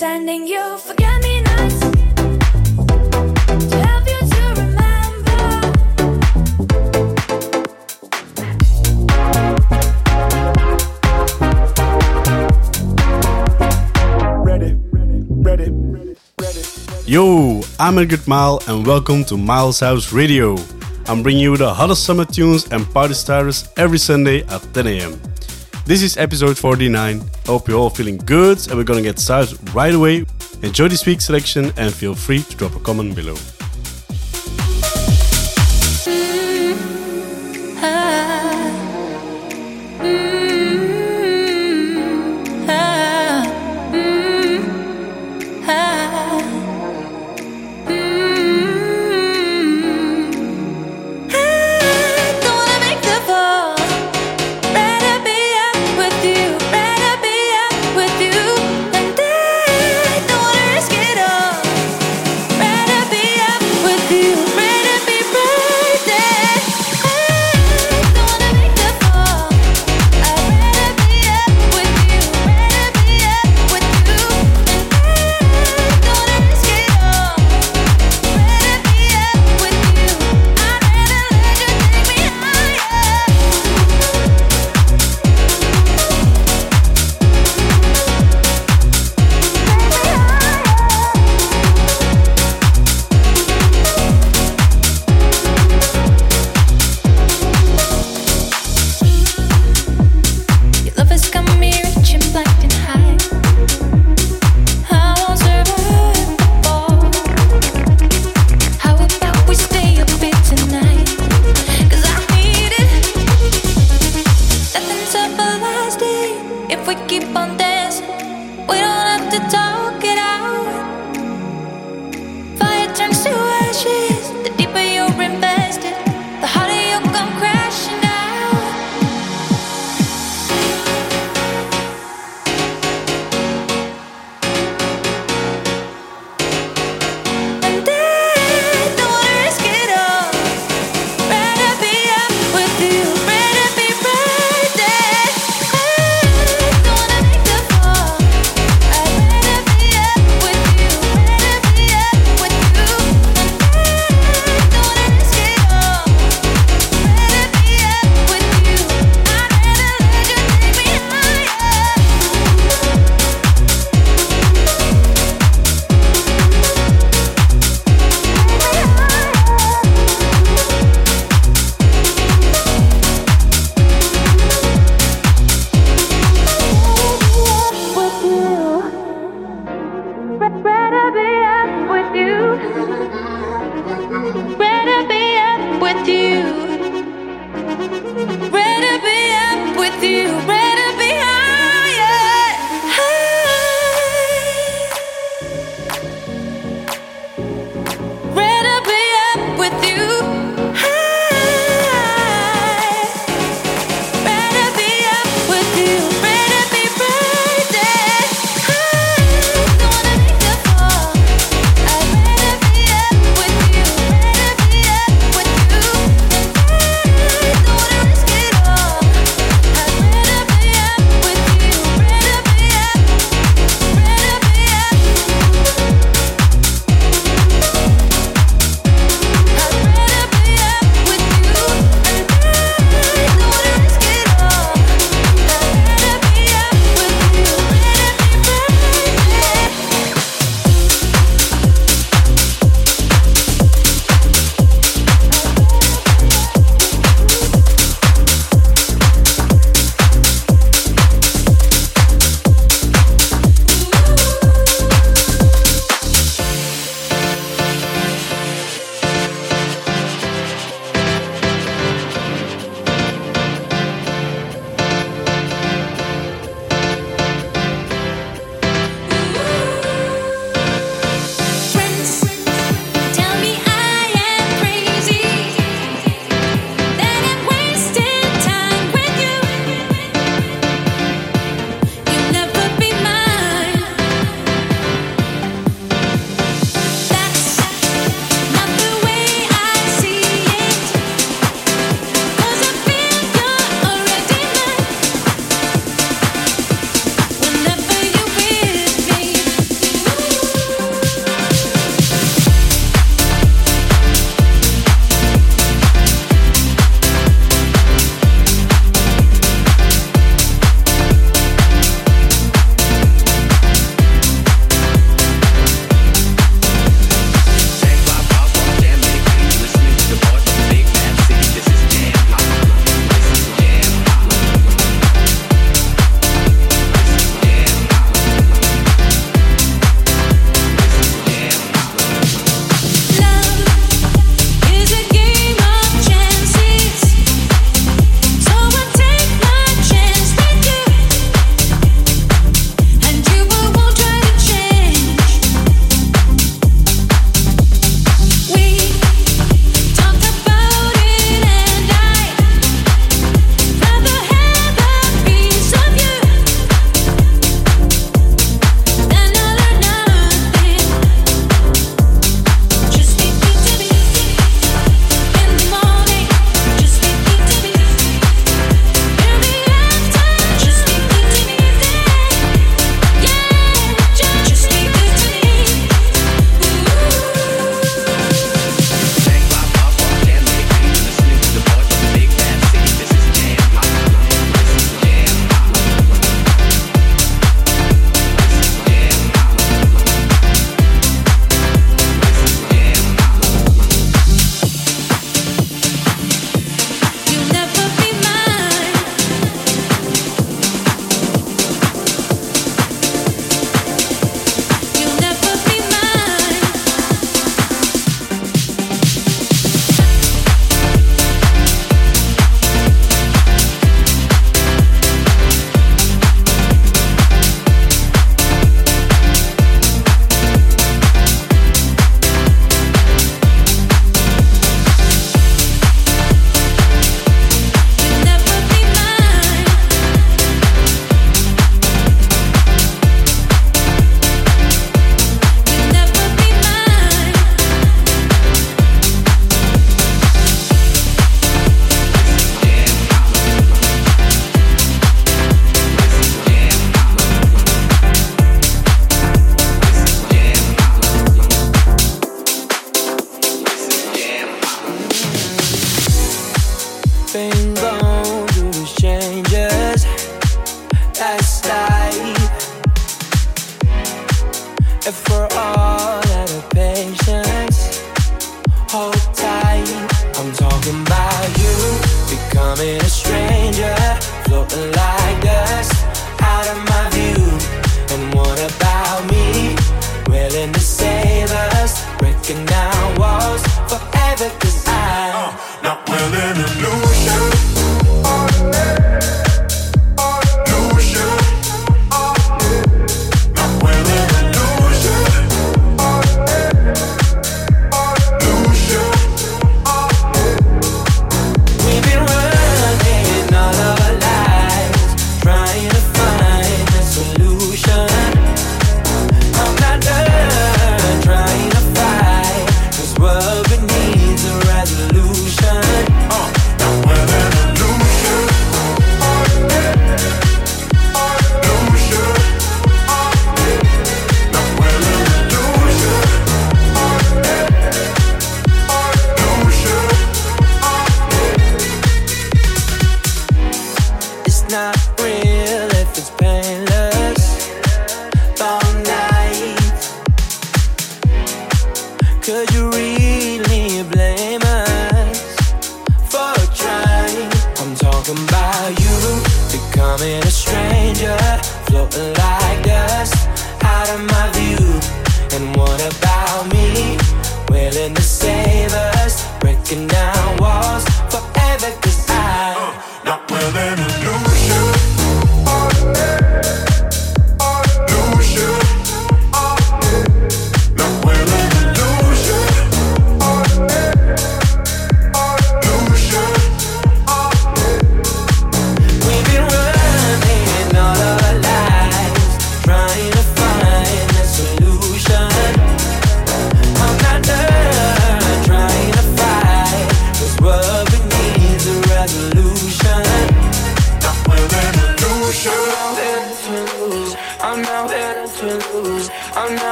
sending you forget me nots. Yo, I'm Ingrid Mile and welcome to Miles House Radio. I'm bringing you the hottest summer tunes and party starters every Sunday at 10 a.m. This is episode 49. Hope you're all feeling good and we're gonna get started right away. Enjoy this week's selection and feel free to drop a comment below.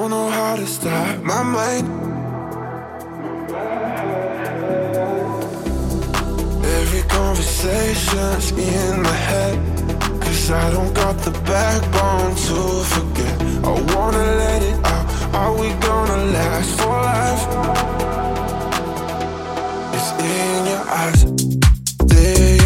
don't know how to stop my mind. Every conversation's in my head. Cause I don't got the backbone to forget. I wanna let it out. Are we gonna last for life? It's in your eyes. There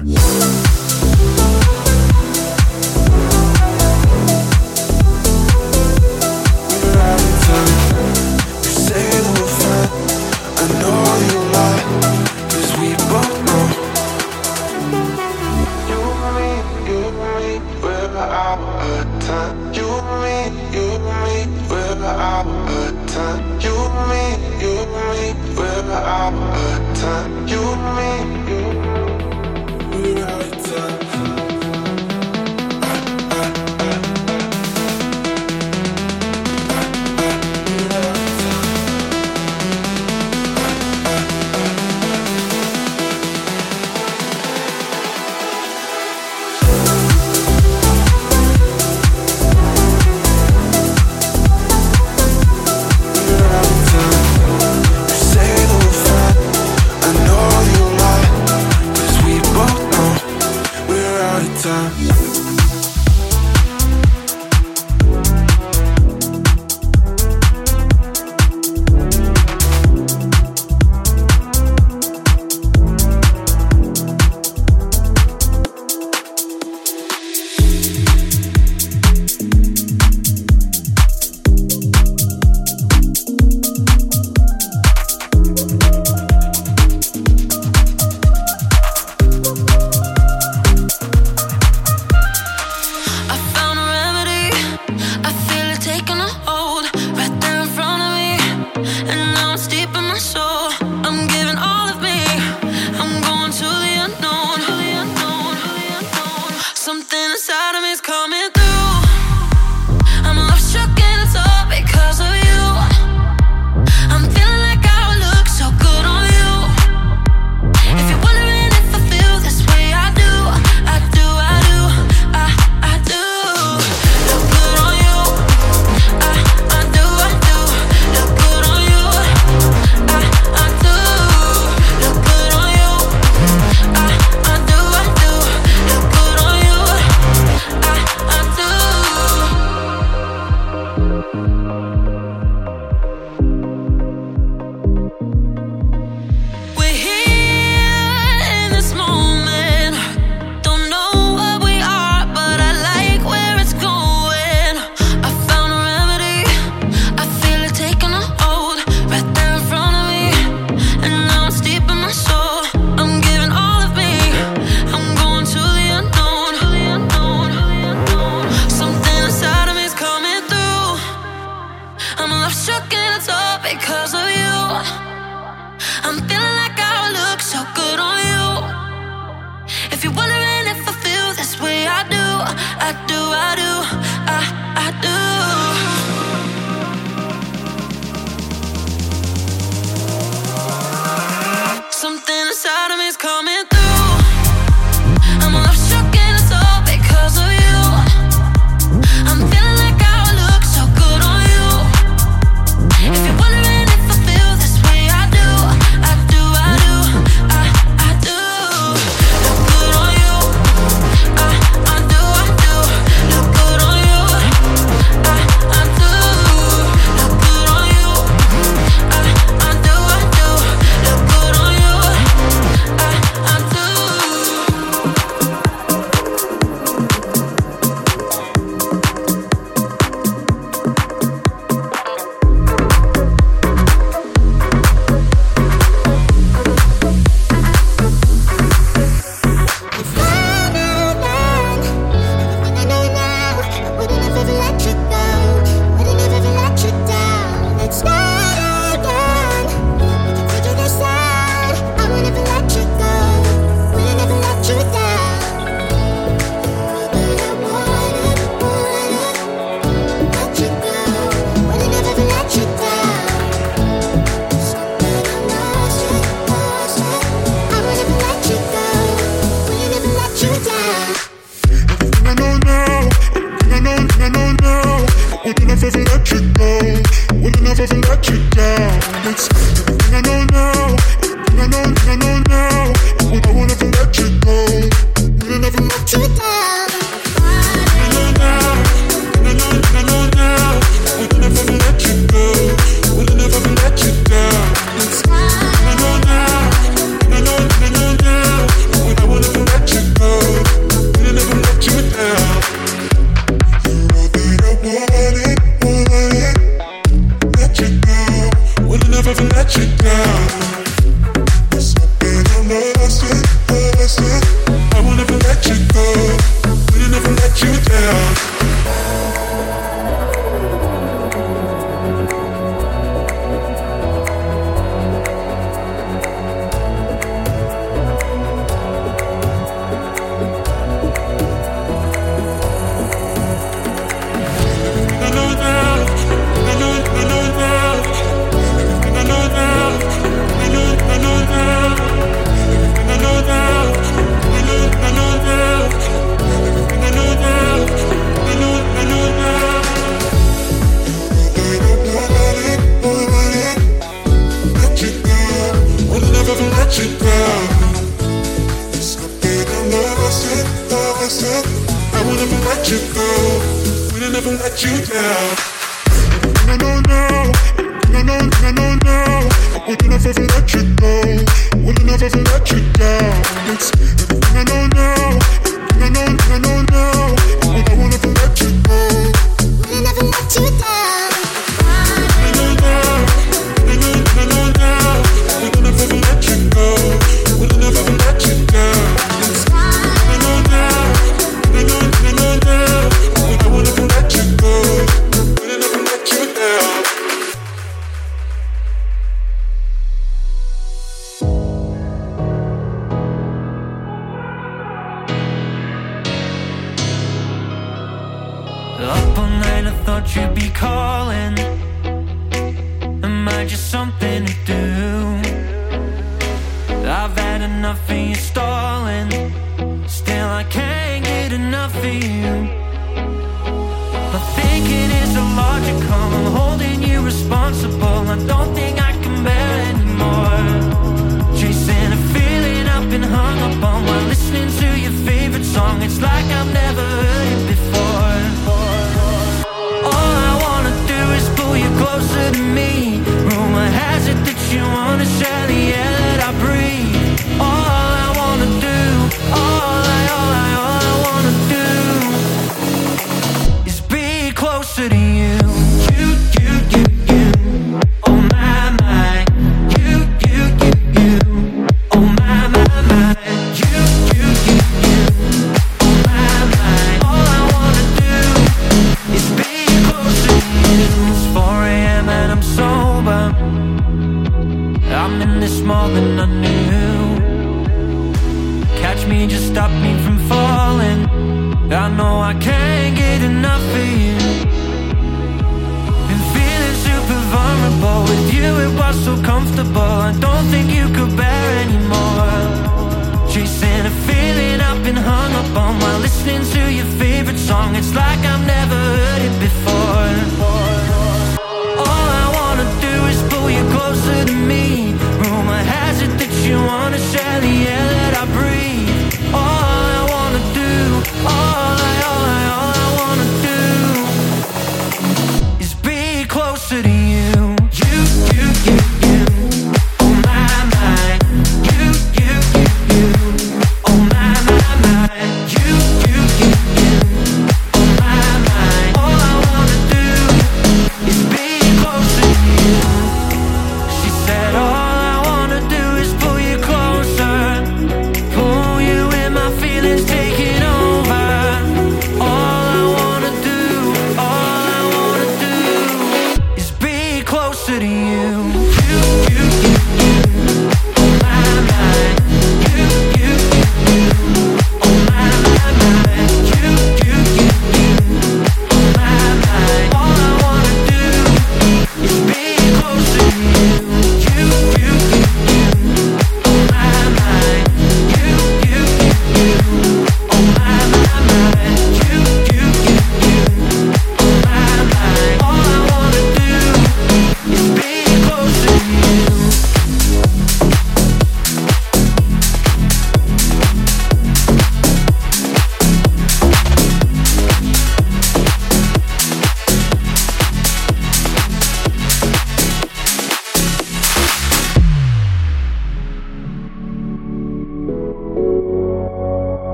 know. You and me,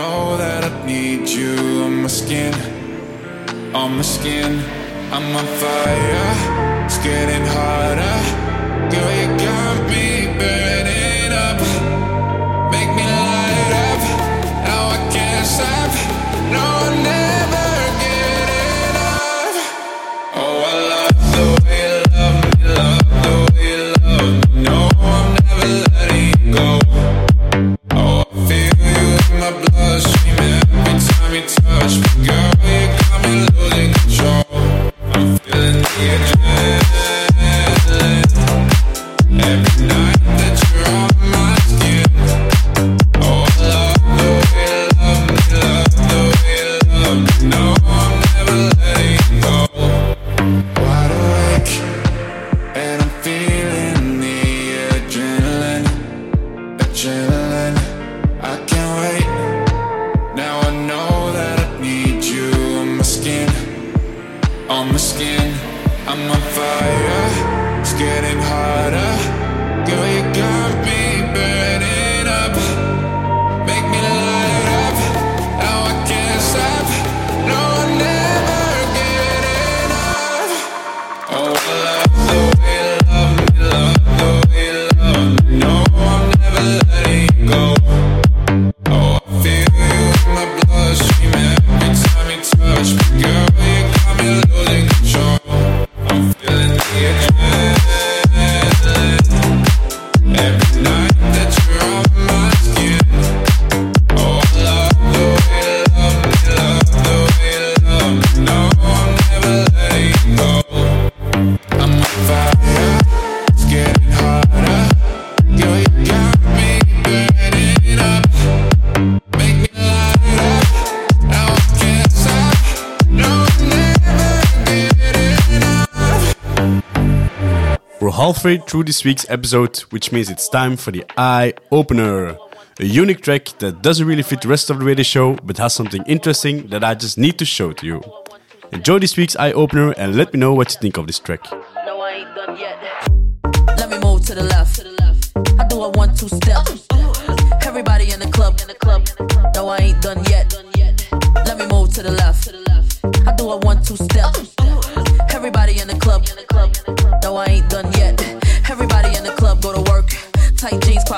know that I need you on my skin, on my skin. I'm on fire, it's getting harder. Girl, you got me burning up. Make me light up. Now I can't stop. No, I'll We're halfway through this week's episode, which means it's time for the Eye Opener. A unique track that doesn't really fit the rest of the radio show, but has something interesting that I just need to show to you. Enjoy this week's Eye Opener and let me know what you think of this track. No,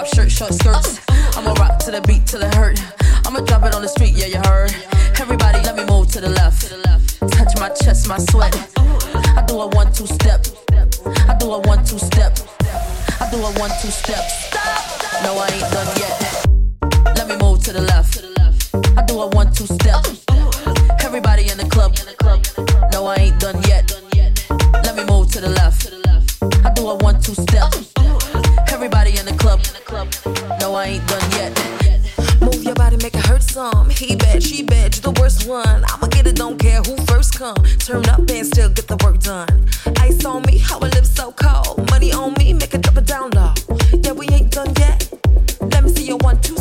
Jeans, shirt, short skirts. I'ma rock to the beat till it hurt. I'ma drop it on the street, yeah, you heard. Everybody, let me move to the left. Touch my chest, my sweat. I do a one two step. I do a one two step. I do a one two step. No, I ain't done yet. Let me move to the left. I do a one two step. Everybody in the club. No, I ain't done yet. Let me move to the left. I do a one two step. The club. No, I ain't done yet. Move your body, make it hurt some. He bad, she bad, you the worst one. I'ma get it, don't care who first come. Turn up and still get the work done. Ice on me, how I live so cold. Money on me, make it drop it down low. Yeah, we ain't done yet. Let me see your one two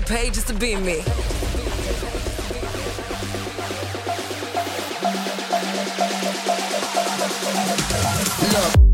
get paid just to be me. Look,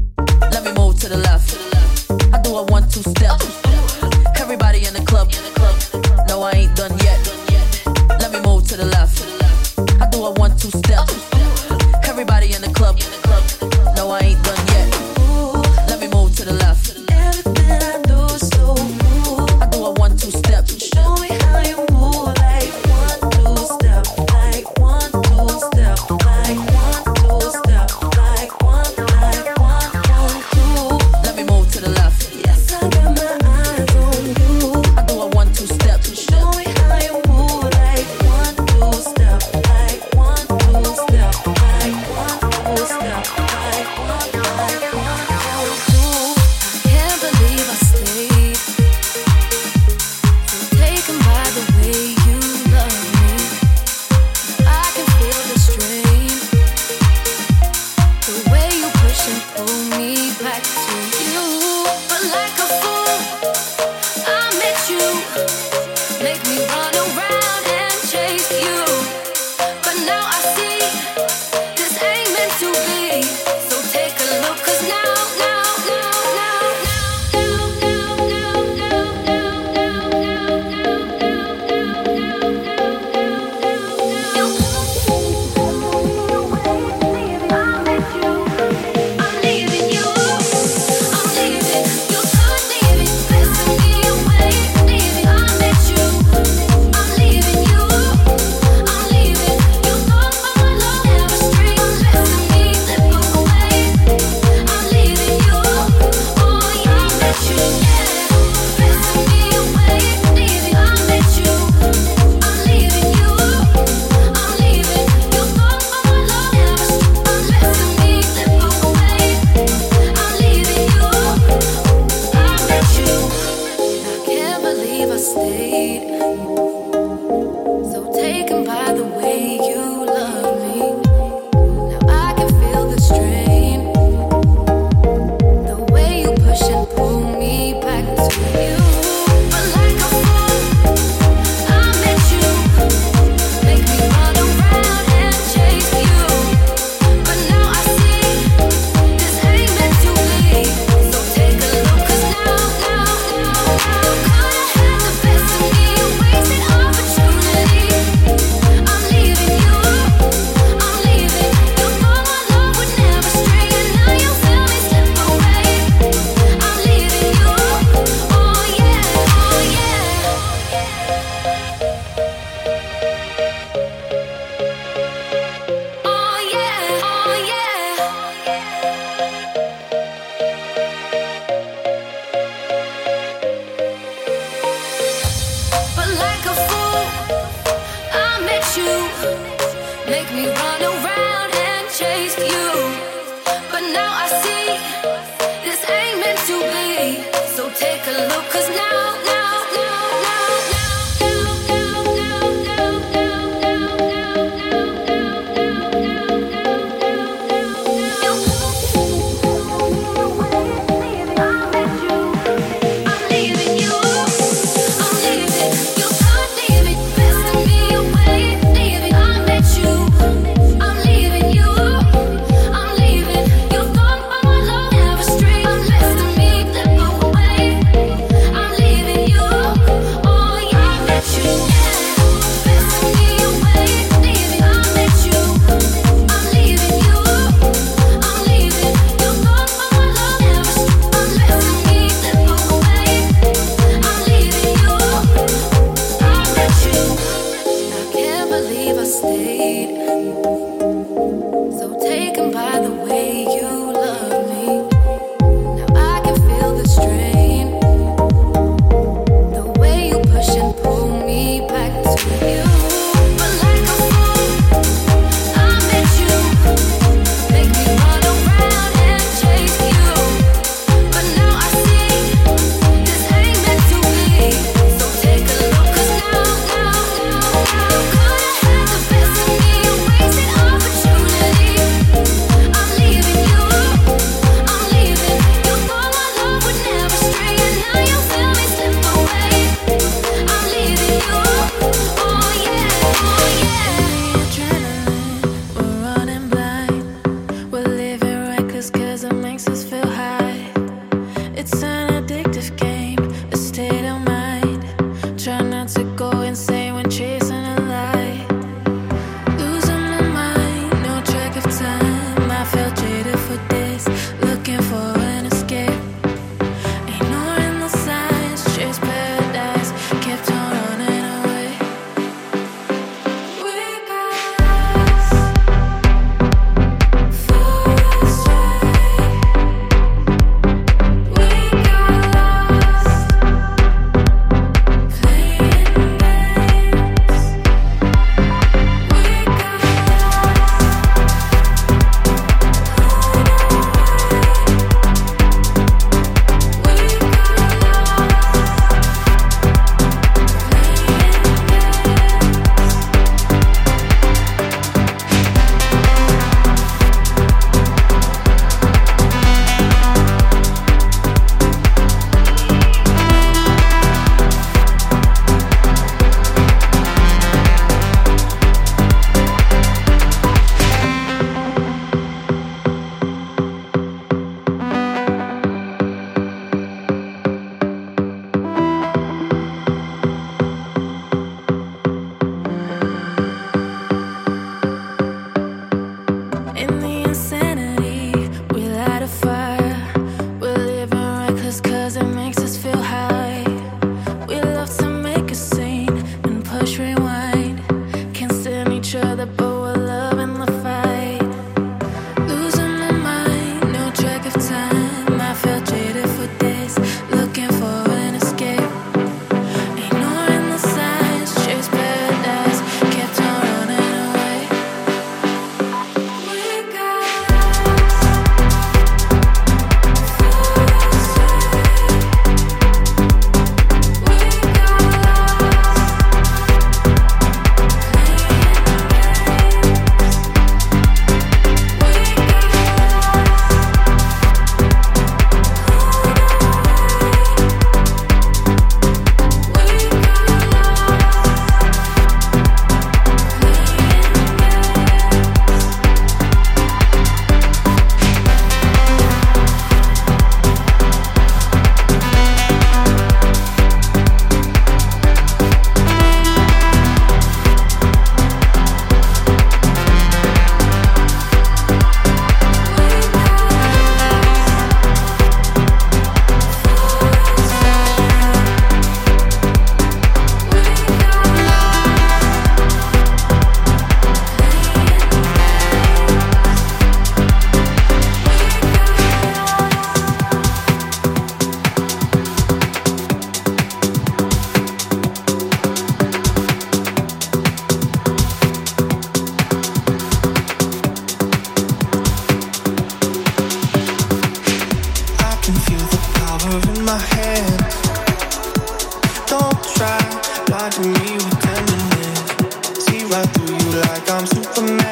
Superman.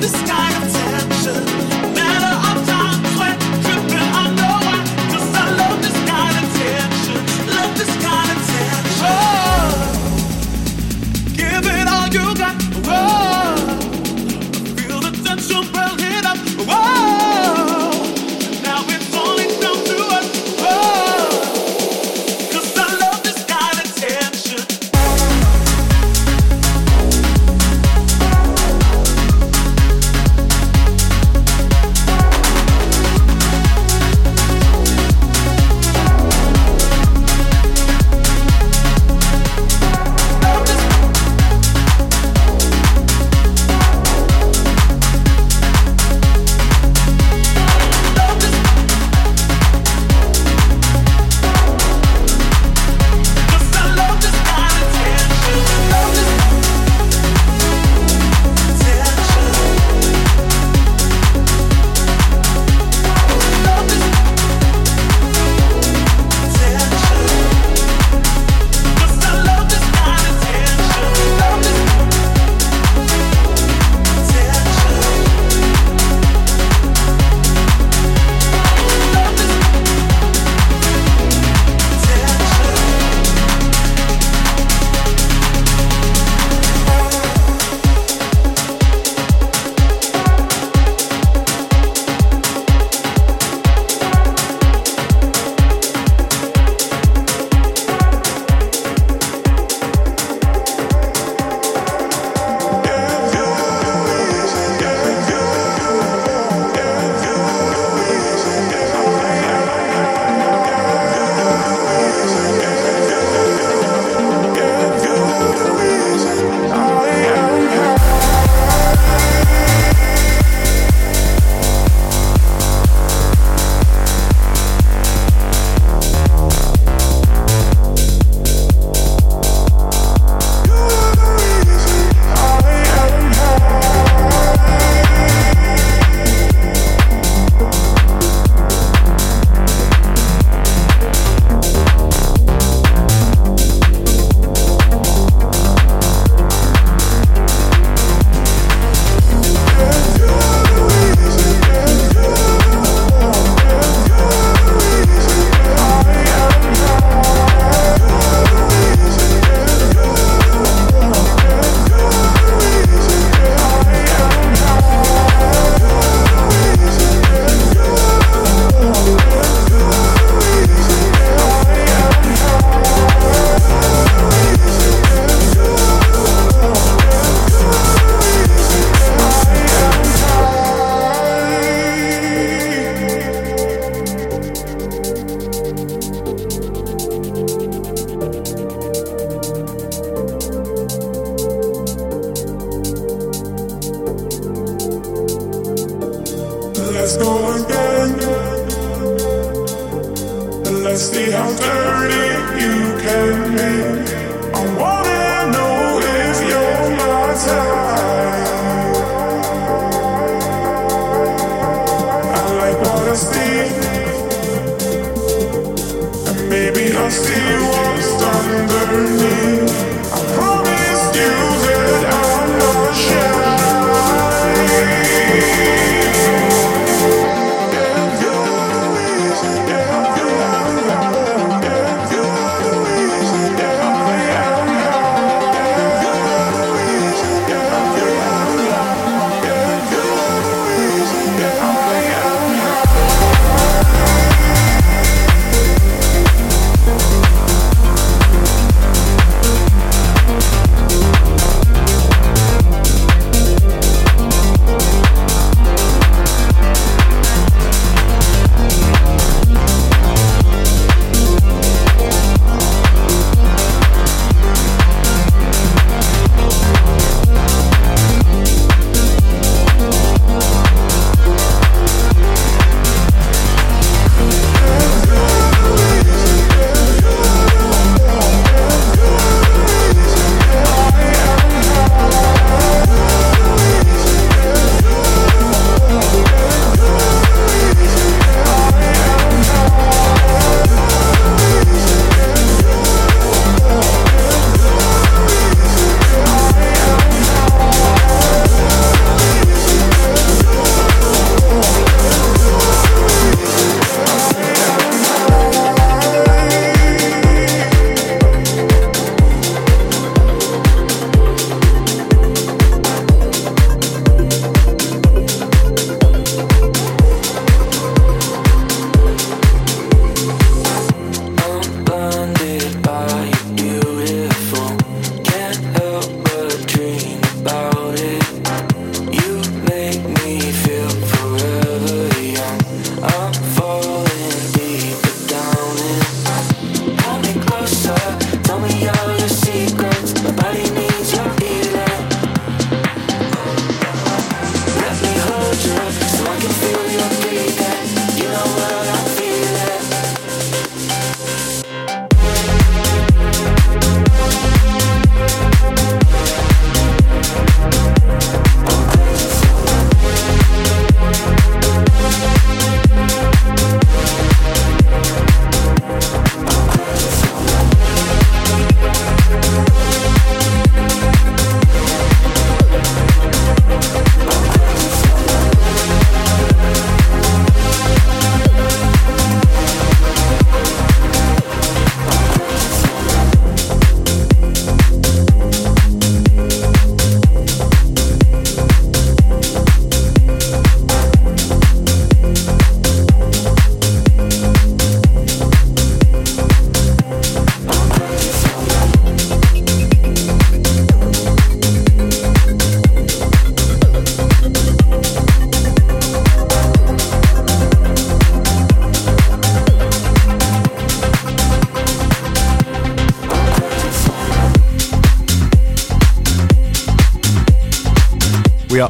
the sky.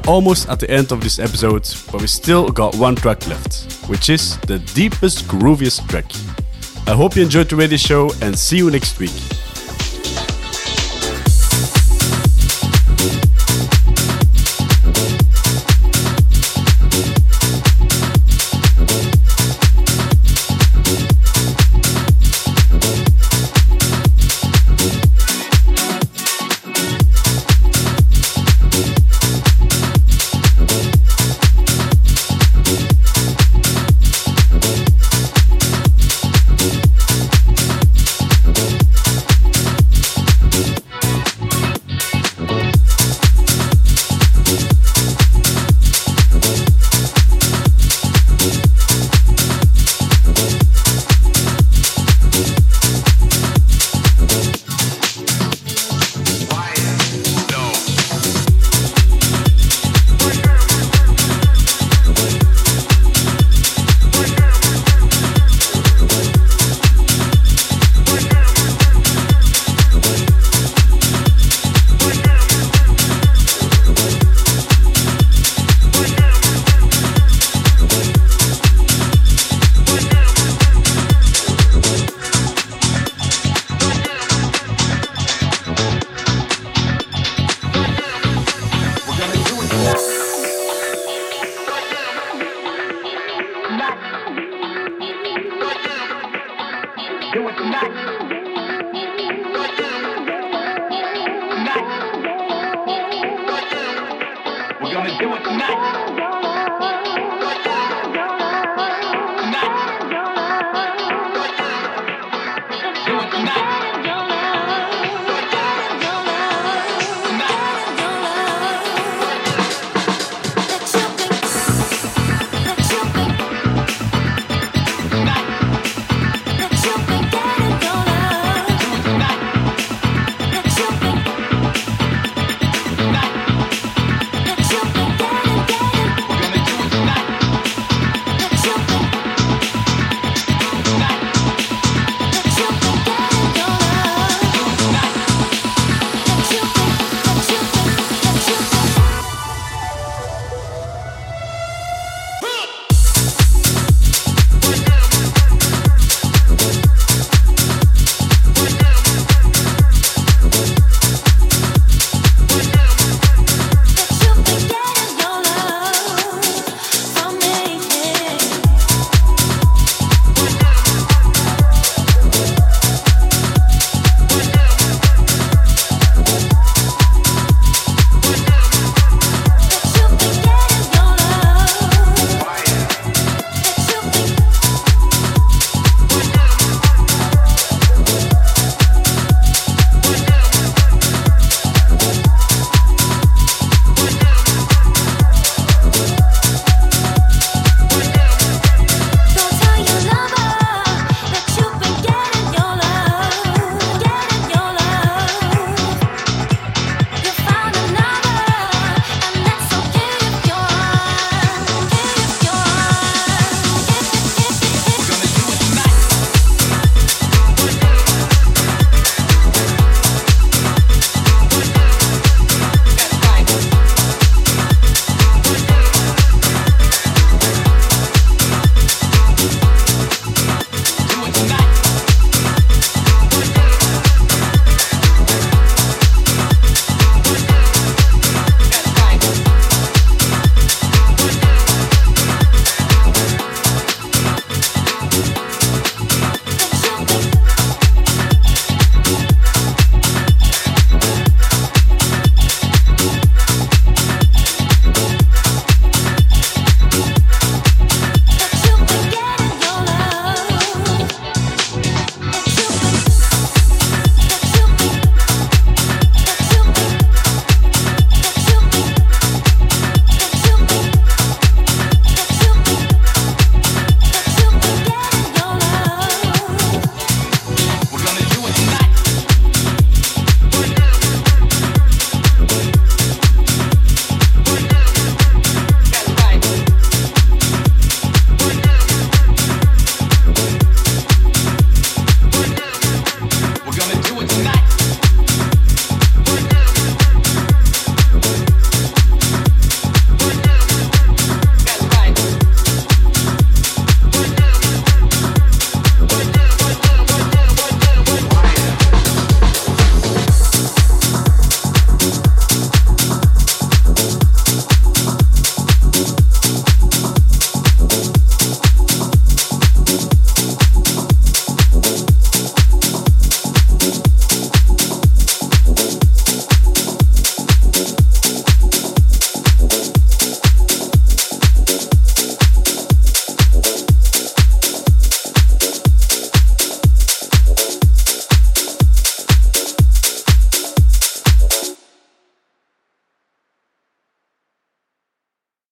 are almost at the end of this episode, but we still got one track left, which is the deepest, grooviest track. I hope you enjoyed the radio show and see you next week.